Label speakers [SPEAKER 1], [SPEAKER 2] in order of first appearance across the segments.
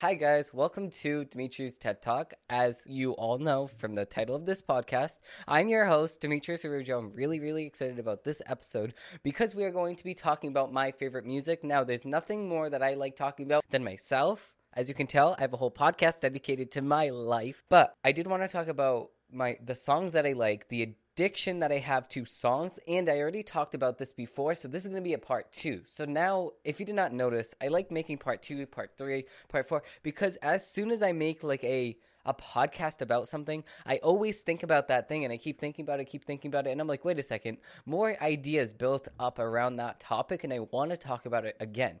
[SPEAKER 1] Hi, guys. Welcome to Dimitri's TED Talk. As you all know from the title of this podcast, I'm your host, Dimitris Arujo. I'm really, really excited about this episode because we are going to be talking about my favorite music. Now, there's nothing more that I like talking about than myself. As you can tell, I have a whole podcast dedicated to my life, but I did want to talk about my the songs that I like, the addiction that I have to songs, and I already talked about this before, so this is going to be a part two. So now, if you did not notice, I like making part two, part three, part four, because as soon as I make like a a podcast about something, I always think about that thing and I keep thinking about it, keep thinking about it, and I'm like, wait a second, more ideas built up around that topic, and I want to talk about it again.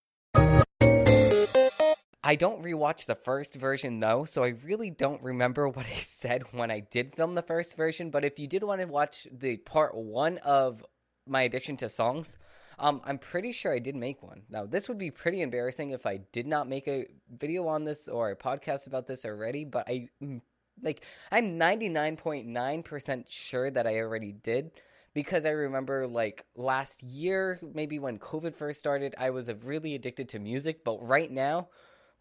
[SPEAKER 1] I don't rewatch the first version though, so I really don't remember what I said when I did film the first version. But if you did want to watch the part one of my addiction to songs, um, I'm pretty sure I did make one. Now, this would be pretty embarrassing if I did not make a video on this or a podcast about this already, but I mm, like I'm 99.9% sure that I already did because I remember like last year, maybe when COVID first started, I was really addicted to music, but right now,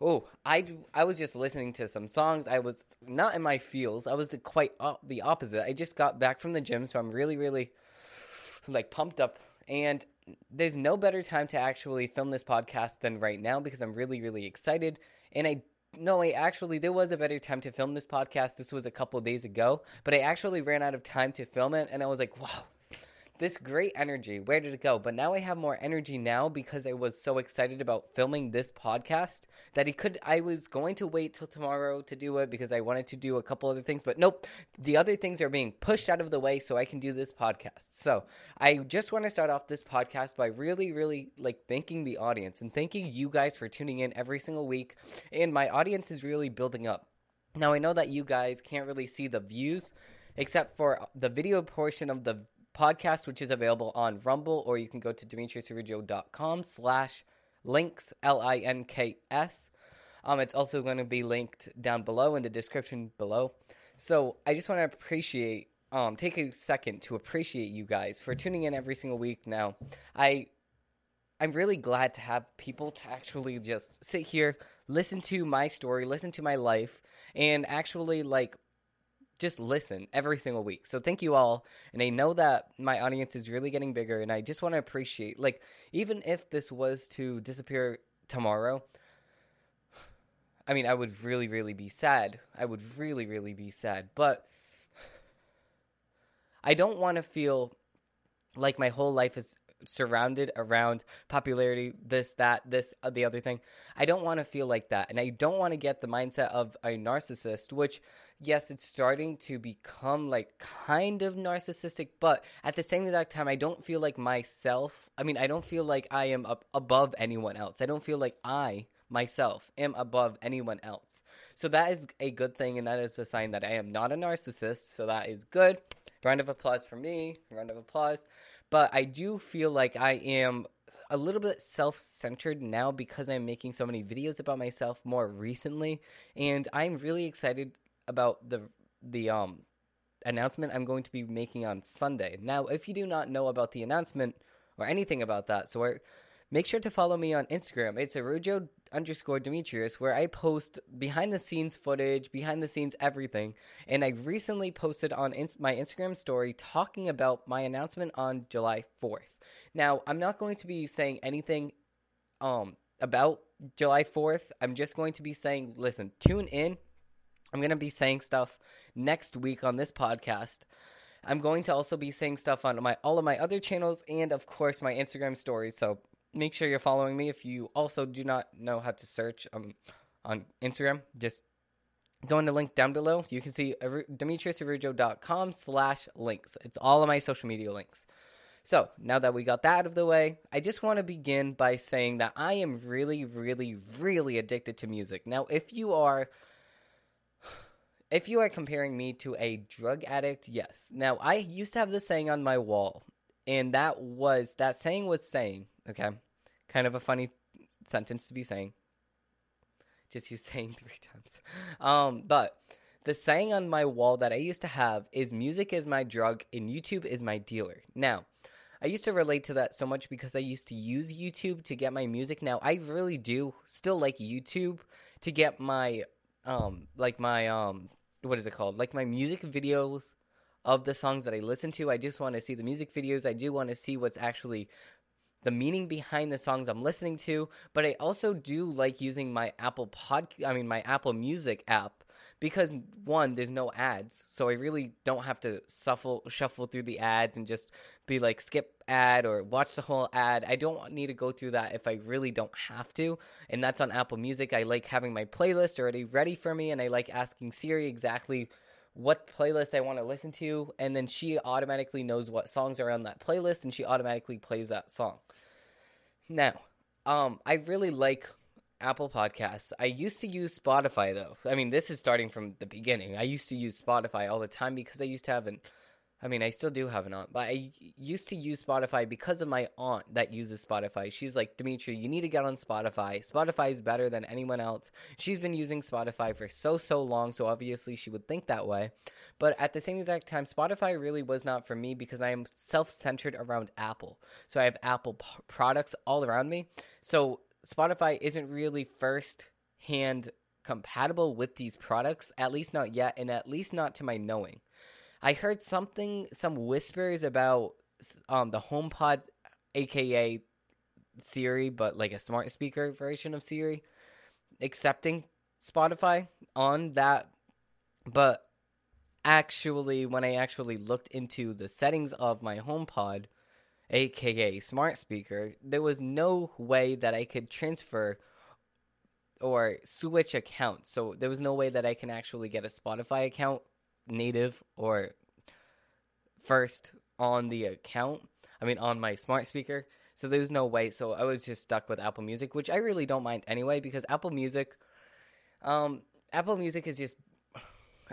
[SPEAKER 1] Oh, I, I was just listening to some songs. I was not in my feels. I was the quite op- the opposite. I just got back from the gym, so I'm really, really like pumped up. And there's no better time to actually film this podcast than right now because I'm really, really excited. And I no, I actually there was a better time to film this podcast. This was a couple days ago, but I actually ran out of time to film it, and I was like, wow, this great energy. Where did it go? But now I have more energy now because I was so excited about filming this podcast that he could I was going to wait till tomorrow to do it because I wanted to do a couple other things, but nope. The other things are being pushed out of the way so I can do this podcast. So, I just want to start off this podcast by really really like thanking the audience and thanking you guys for tuning in every single week. And my audience is really building up. Now, I know that you guys can't really see the views except for the video portion of the podcast, which is available on Rumble, or you can go to dimitrisarujo.com slash links, L-I-N-K-S. Um, it's also going to be linked down below in the description below. So I just want to appreciate, um, take a second to appreciate you guys for tuning in every single week. Now, I, I'm really glad to have people to actually just sit here, listen to my story, listen to my life, and actually like just listen every single week. So thank you all. And I know that my audience is really getting bigger and I just want to appreciate like even if this was to disappear tomorrow, I mean, I would really really be sad. I would really really be sad. But I don't want to feel like my whole life is surrounded around popularity, this, that, this, uh, the other thing. I don't want to feel like that. And I don't want to get the mindset of a narcissist, which, yes, it's starting to become like kind of narcissistic, but at the same exact time, I don't feel like myself. I mean, I don't feel like I am up above anyone else. I don't feel like I myself am above anyone else. So that is a good thing, and that is a sign that I am not a narcissist. So that is good. Round of applause for me. Round of applause. But I do feel like I am a little bit self-centered now because I'm making so many videos about myself more recently, and I'm really excited about the the um announcement I'm going to be making on Sunday. Now, if you do not know about the announcement or anything about that sort, make sure to follow me on Instagram. It's Arujo underscore Demetrius, where I post behind the scenes footage, behind the scenes everything. And I recently posted on ins- my Instagram story talking about my announcement on July 4th. Now, I'm not going to be saying anything um, about July 4th. I'm just going to be saying, listen, tune in. I'm going to be saying stuff next week on this podcast. I'm going to also be saying stuff on my all of my other channels and of course my Instagram stories. So make sure you're following me. If you also do not know how to search um, on Instagram, just go in the link down below. You can see dimitrisarujo.com slash links. It's all of my social media links. So, now that we got that out of the way, I just want to begin by saying that I am really, really, really addicted to music. Now, if you are. If you are comparing me to a drug addict, yes. Now, I used to have this saying on my wall, and that was that saying was saying, okay, kind of a funny sentence to be saying. Just use saying three times. Um, but the saying on my wall that I used to have is music is my drug and YouTube is my dealer. Now, I used to relate to that so much because I used to use YouTube to get my music. Now, I really do still like YouTube to get my um like my um what is it called? Like my music videos of the songs that I listen to. I just want to see the music videos. I do want to see what's actually the meaning behind the songs I'm listening to, but I also do like using my Apple Pod I mean my Apple Music app because one there's no ads. So i really don't have to shuffle shuffle through the ads and just be like skip ad or watch the whole ad. I don't need to go through that if i really don't have to. And that's on apple music. I like having my playlist already ready for me and i like asking siri exactly what playlist I want to listen to, and then she automatically knows what songs are on that playlist, and she automatically plays that song. Now, um, I really like Apple Podcasts. I used to use Spotify though. I mean, this is starting from the beginning. I used to use Spotify all the time because I used to have an I mean, I still do have an aunt, but I used to use Spotify because of my aunt that uses Spotify. She's like, Dimitri, you need to get on Spotify. Spotify is better than anyone else. She's been using Spotify for so, so long, so obviously she would think that way. But at the same exact time, Spotify really was not for me because I am self centered around Apple. So I have Apple p- products all around me. So Spotify isn't really first hand compatible with these products, at least not yet, and at least not to my knowing. I heard something, some whispers about um, the HomePod, aka Siri, but like a smart speaker version of Siri, accepting Spotify on that. But actually, when I actually looked into the settings of my HomePod, aka smart speaker, there was no way that I could transfer or switch accounts. So there was no way that I can actually get a Spotify account native or first on the account. I mean on my smart speaker. So there was no way. So I was just stuck with Apple Music, which I really don't mind anyway because Apple Music um Apple Music is just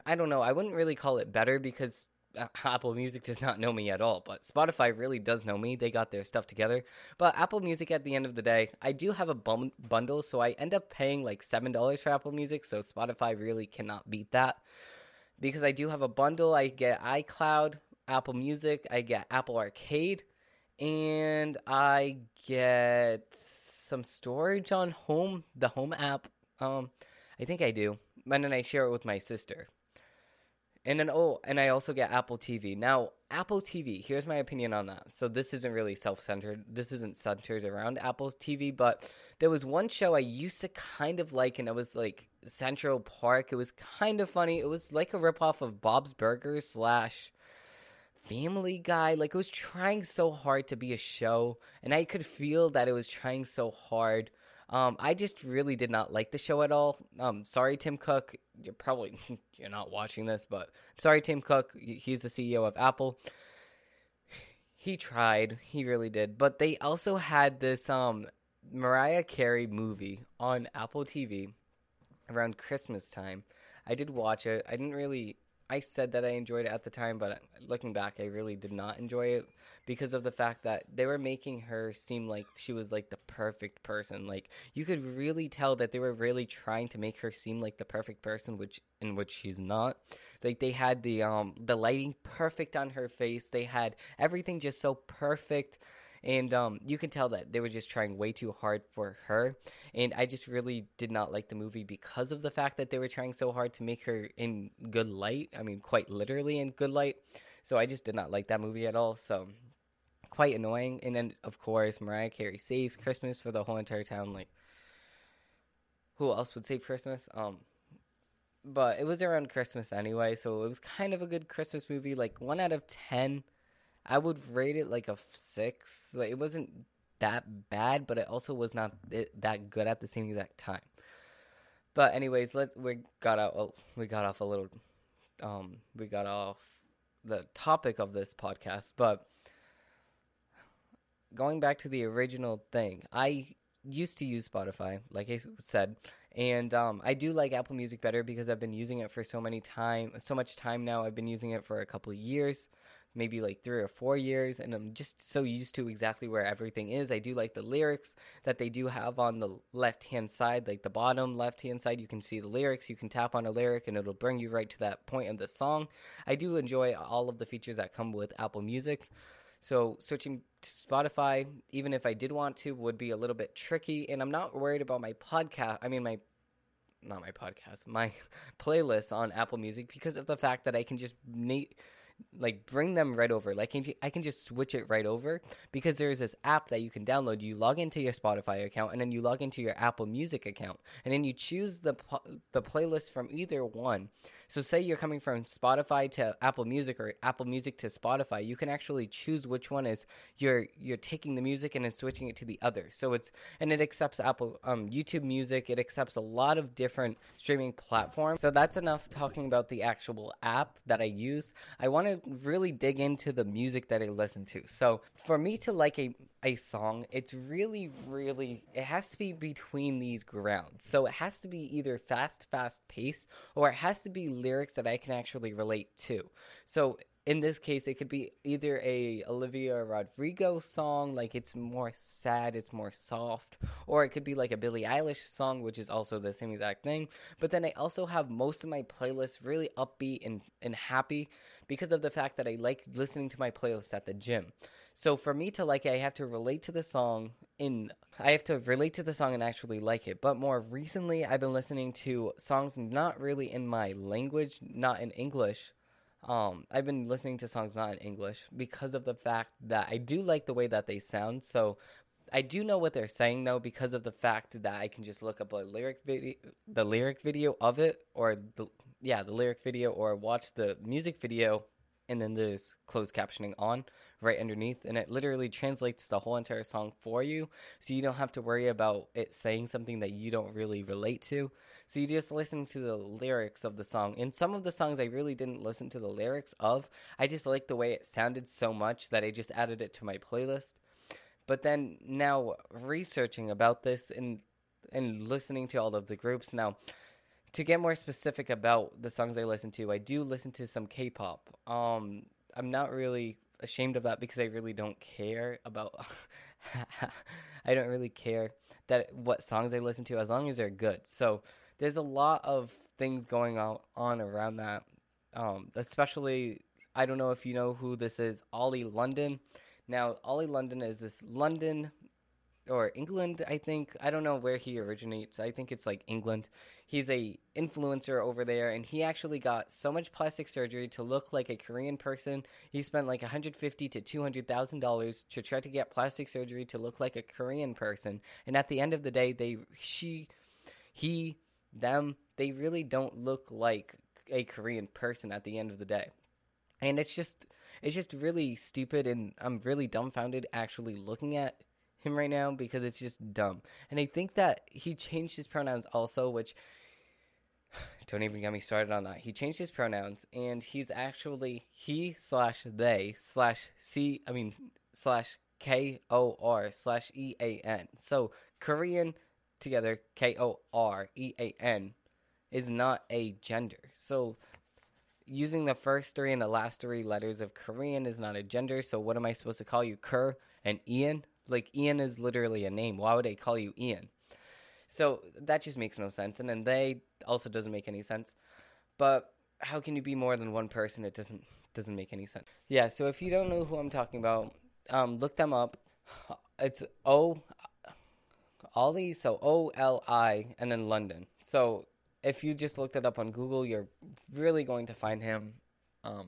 [SPEAKER 1] I don't know. I wouldn't really call it better because Apple Music does not know me at all, but Spotify really does know me. They got their stuff together. But Apple Music, at the end of the day, I do have a bum- bundle, so I end up paying like $7 for Apple Music, so Spotify really cannot beat that. Because I do have a bundle, I get iCloud, Apple Music, I get Apple Arcade, and I get some storage on Home, the Home app. Um, I think I do. And then I share it with my sister. And then oh, and I also get Apple TV. Now, Apple TV, here's my opinion on that. So this isn't really self-centered. This isn't centered around Apple TV, but there was one show I used to kind of like and it was like Central Park. It was kind of funny. It was like a ripoff of Bob's Burgers slash Family Guy. Like it was trying so hard to be a show, and I could feel that it was trying so hard. Um, I just really did not like the show at all. Um, sorry, Tim Cook. You're probably you're not watching this, but sorry, Tim Cook. He's the CEO of Apple. He tried. He really did. But they also had this um Mariah Carey movie on Apple TV around Christmas time. I did watch it. I didn't really I said that I enjoyed it at the time, but looking back, I really did not enjoy it because of the fact that they were making her seem like she was like the perfect person. Like you could really tell that they were really trying to make her seem like the perfect person, which in which she's not. Like they had the um the lighting perfect on her face. They had everything just so perfect and um, you can tell that they were just trying way too hard for her. And I just really did not like the movie because of the fact that they were trying so hard to make her in good light. I mean, quite literally in good light. So I just did not like that movie at all. So quite annoying. And then, of course, Mariah Carey saves Christmas for the whole entire town. Like, who else would save Christmas? Um, but it was around Christmas anyway, so it was kind of a good Christmas movie. Like one out of ten I would rate it like a six. Like it wasn't that bad, but it also was not that good at the same exact time. But anyways, let we got out. Oh, we got off a little. Um, we got off the topic of this podcast, but going back to the original thing, I used to use Spotify, like I said, and um, I do like Apple Music better because I've been using it for so many time, so much time now. I've been using it for a couple of years, maybe like three or four years, and I'm just so used to exactly where everything is. I do like the lyrics that they do have on the left hand side, like the bottom left hand side. You can see the lyrics. You can tap on a lyric, and it'll bring you right to that point of the song. I do enjoy all of the features that come with Apple Music. So switching to Spotify, even if I did want to, would be a little bit tricky. And I'm not worried about my podcast. I mean, my not my podcast, my playlist on Apple Music because of the fact that I can just na- like bring them right over. Like I can just switch it right over because there's this app that you can download. You log into your Spotify account and then you log into your Apple Music account and then you choose the the playlist from either one. So say you're coming from Spotify to Apple Music or Apple Music to Spotify, you can actually choose which one is you're you're taking the music and then switching it to the other. So it's and it accepts Apple um, YouTube Music. It accepts a lot of different streaming platforms. So that's enough talking about the actual app that I use. I want to really dig into the music that I listen to. So for me to like a a song, it's really, really, it has to be between these grounds. So it has to be either fast, fast pace, or it has to be lyrics that I can actually relate to. So in this case, it could be either a Olivia Rodrigo song, like it's more sad, it's more soft, or it could be like a Billie Eilish song, which is also the same exact thing. But then I also have most of my playlists really upbeat and, and happy because of the fact that I like listening to my playlist at the gym. So for me to like it, I have to relate to the song in I have to relate to the song and actually like it. But more recently, I've been listening to songs not really in my language, not in English, um, I've been listening to songs not in English because of the fact that I do like the way that they sound. So I do know what they're saying though because of the fact that I can just look up a lyric video, the lyric video of it, or the yeah, the lyric video, or watch the music video and then there's closed captioning on right underneath and it literally translates the whole entire song for you so you don't have to worry about it saying something that you don't really relate to. So you just listen to the lyrics of the song and some of the songs i really didn't listen to the lyrics of i just liked the way it sounded so much that i just added it to my playlist. But then now researching about this and and listening to all of the groups now to get more specific about the songs I listen to, I do listen to some K-pop. Um, I'm not really ashamed of that because I really don't care about. I don't really care that what songs I listen to as long as they're good. So there's a lot of things going on, around that. Um, especially, I don't know if you know who this is, Ollie London. Now, Ollie London is this London or England, I think. I don't know where he originates. I think it's like England. He's a influencer over there and he actually got so much plastic surgery to look like a Korean person. He spent like 150 to 200,000 dollars to try to get plastic surgery to look like a Korean person. And at the end of the day, they she he them they really don't look like a Korean person at the end of the day. And it's just it's just really stupid and I'm really dumbfounded actually looking at him right now because it's just dumb. And I think that he changed his pronouns also, which don't even get me started on that. He changed his pronouns and he's actually he slash they slash C I mean slash K O R slash E A N. So Korean together K O R E A N is not a gender. So using the first three and the last three letters of Korean is not a gender. So what am I supposed to call you? Kerr and Ian? Like Ian is literally a name. Why would I call you Ian? So that just makes no sense. And then they also doesn't make any sense. But how can you be more than one person? It doesn't doesn't make any sense. Yeah. So if you don't know who I'm talking about, um, look them up. It's O. Ollie, so O L I, and then London. So if you just looked it up on Google, you're really going to find him. Um,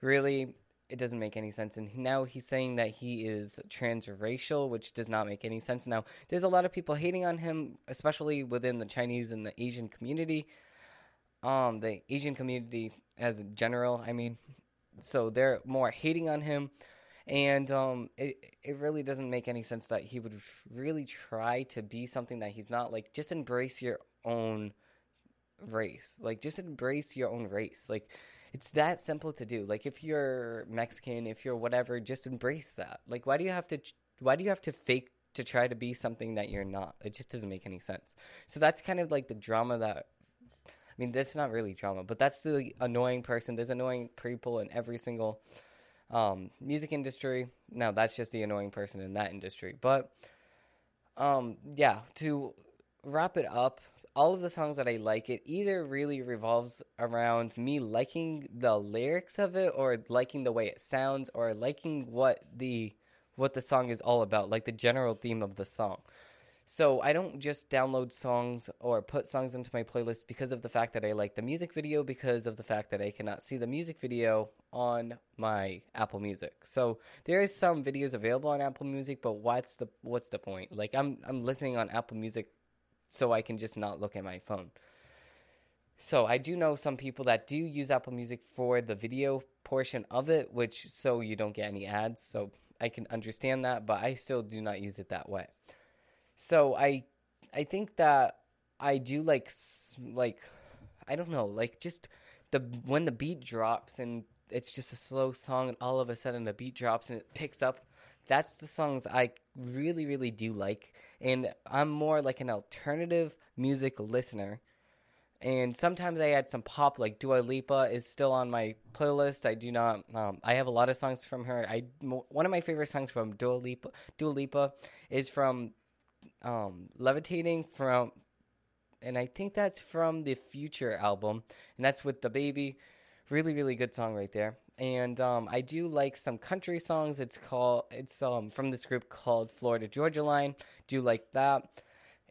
[SPEAKER 1] really, it doesn't make any sense. And now he's saying that he is transracial, which does not make any sense. Now, there's a lot of people hating on him, especially within the Chinese and the Asian community. Um, the Asian community as a general, I mean, so they're more hating on him. And um, it it really doesn't make any sense that he would really try to be something that he's not. Like, just embrace your own race. Like, just embrace your own race. Like, it's that simple to do. Like if you're Mexican, if you're whatever, just embrace that. Like why do you have to why do you have to fake to try to be something that you're not? It just doesn't make any sense. So that's kind of like the drama that I mean, that's not really drama, but that's the annoying person. There's annoying people in every single um, music industry. Now, that's just the annoying person in that industry. But um, yeah, to wrap it up, all of the songs that I like, it either really revolves around me liking the lyrics of it, or liking the way it sounds, or liking what the what the song is all about, like the general theme of the song. So I don't just download songs or put songs into my playlist because of the fact that I like the music video, because of the fact that I cannot see the music video on my Apple Music. So there is some videos available on Apple Music, but what's the what's the point? Like I'm I'm listening on Apple Music so I can just not look at my phone. So I do know some people that do use Apple Music for the video portion of it, which so you don't get any ads. So I can understand that, but I still do not use it that way. So I I think that I do like like I don't know, like just the when the beat drops and it's just a slow song and all of a sudden the beat drops and it picks up. That's the songs I really really do like and I'm more like an alternative music listener. And sometimes I add some pop, like Dua Lipa is still on my playlist. I do not. Um, I have a lot of songs from her. I one of my favorite songs from Dua Lipa, Dua Lipa is from um, Levitating from, and I think that's from the Future album, and that's with DaBaby. Really, really good song right there. And um, I do like some country songs. It's called it's um from this group called Florida Georgia Line. Do like that,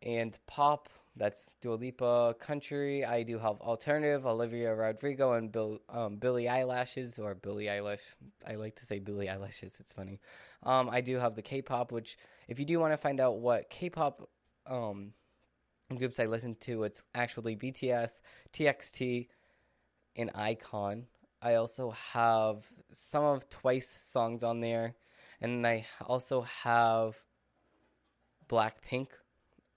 [SPEAKER 1] and pop. That's Dua Lipa country. I do have alternative Olivia Rodrigo and Bill um, Billie Eyelashes or Billie Eilish. I like to say Billie Eyelashes. It's funny. Um, I do have the K-pop, which if you do want to find out what K-pop um, groups I listen to, it's actually BTS, TXT, and iKON. I also have some of Twice songs on there, and I also have Blackpink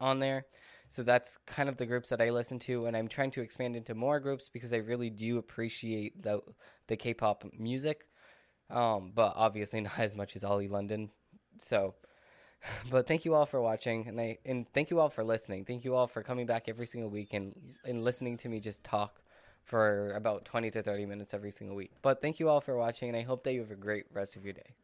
[SPEAKER 1] on there. So that's kind of the groups that I listen to, and I'm trying to expand into more groups because I really do appreciate the the K-pop music, um, but obviously not as much as Ollie London. So, but thank you all for watching, and I and thank you all for listening. Thank you all for coming back every single week and and listening to me just talk for about 20 to 30 minutes every single week. But thank you all for watching, and I hope that you have a great rest of your day.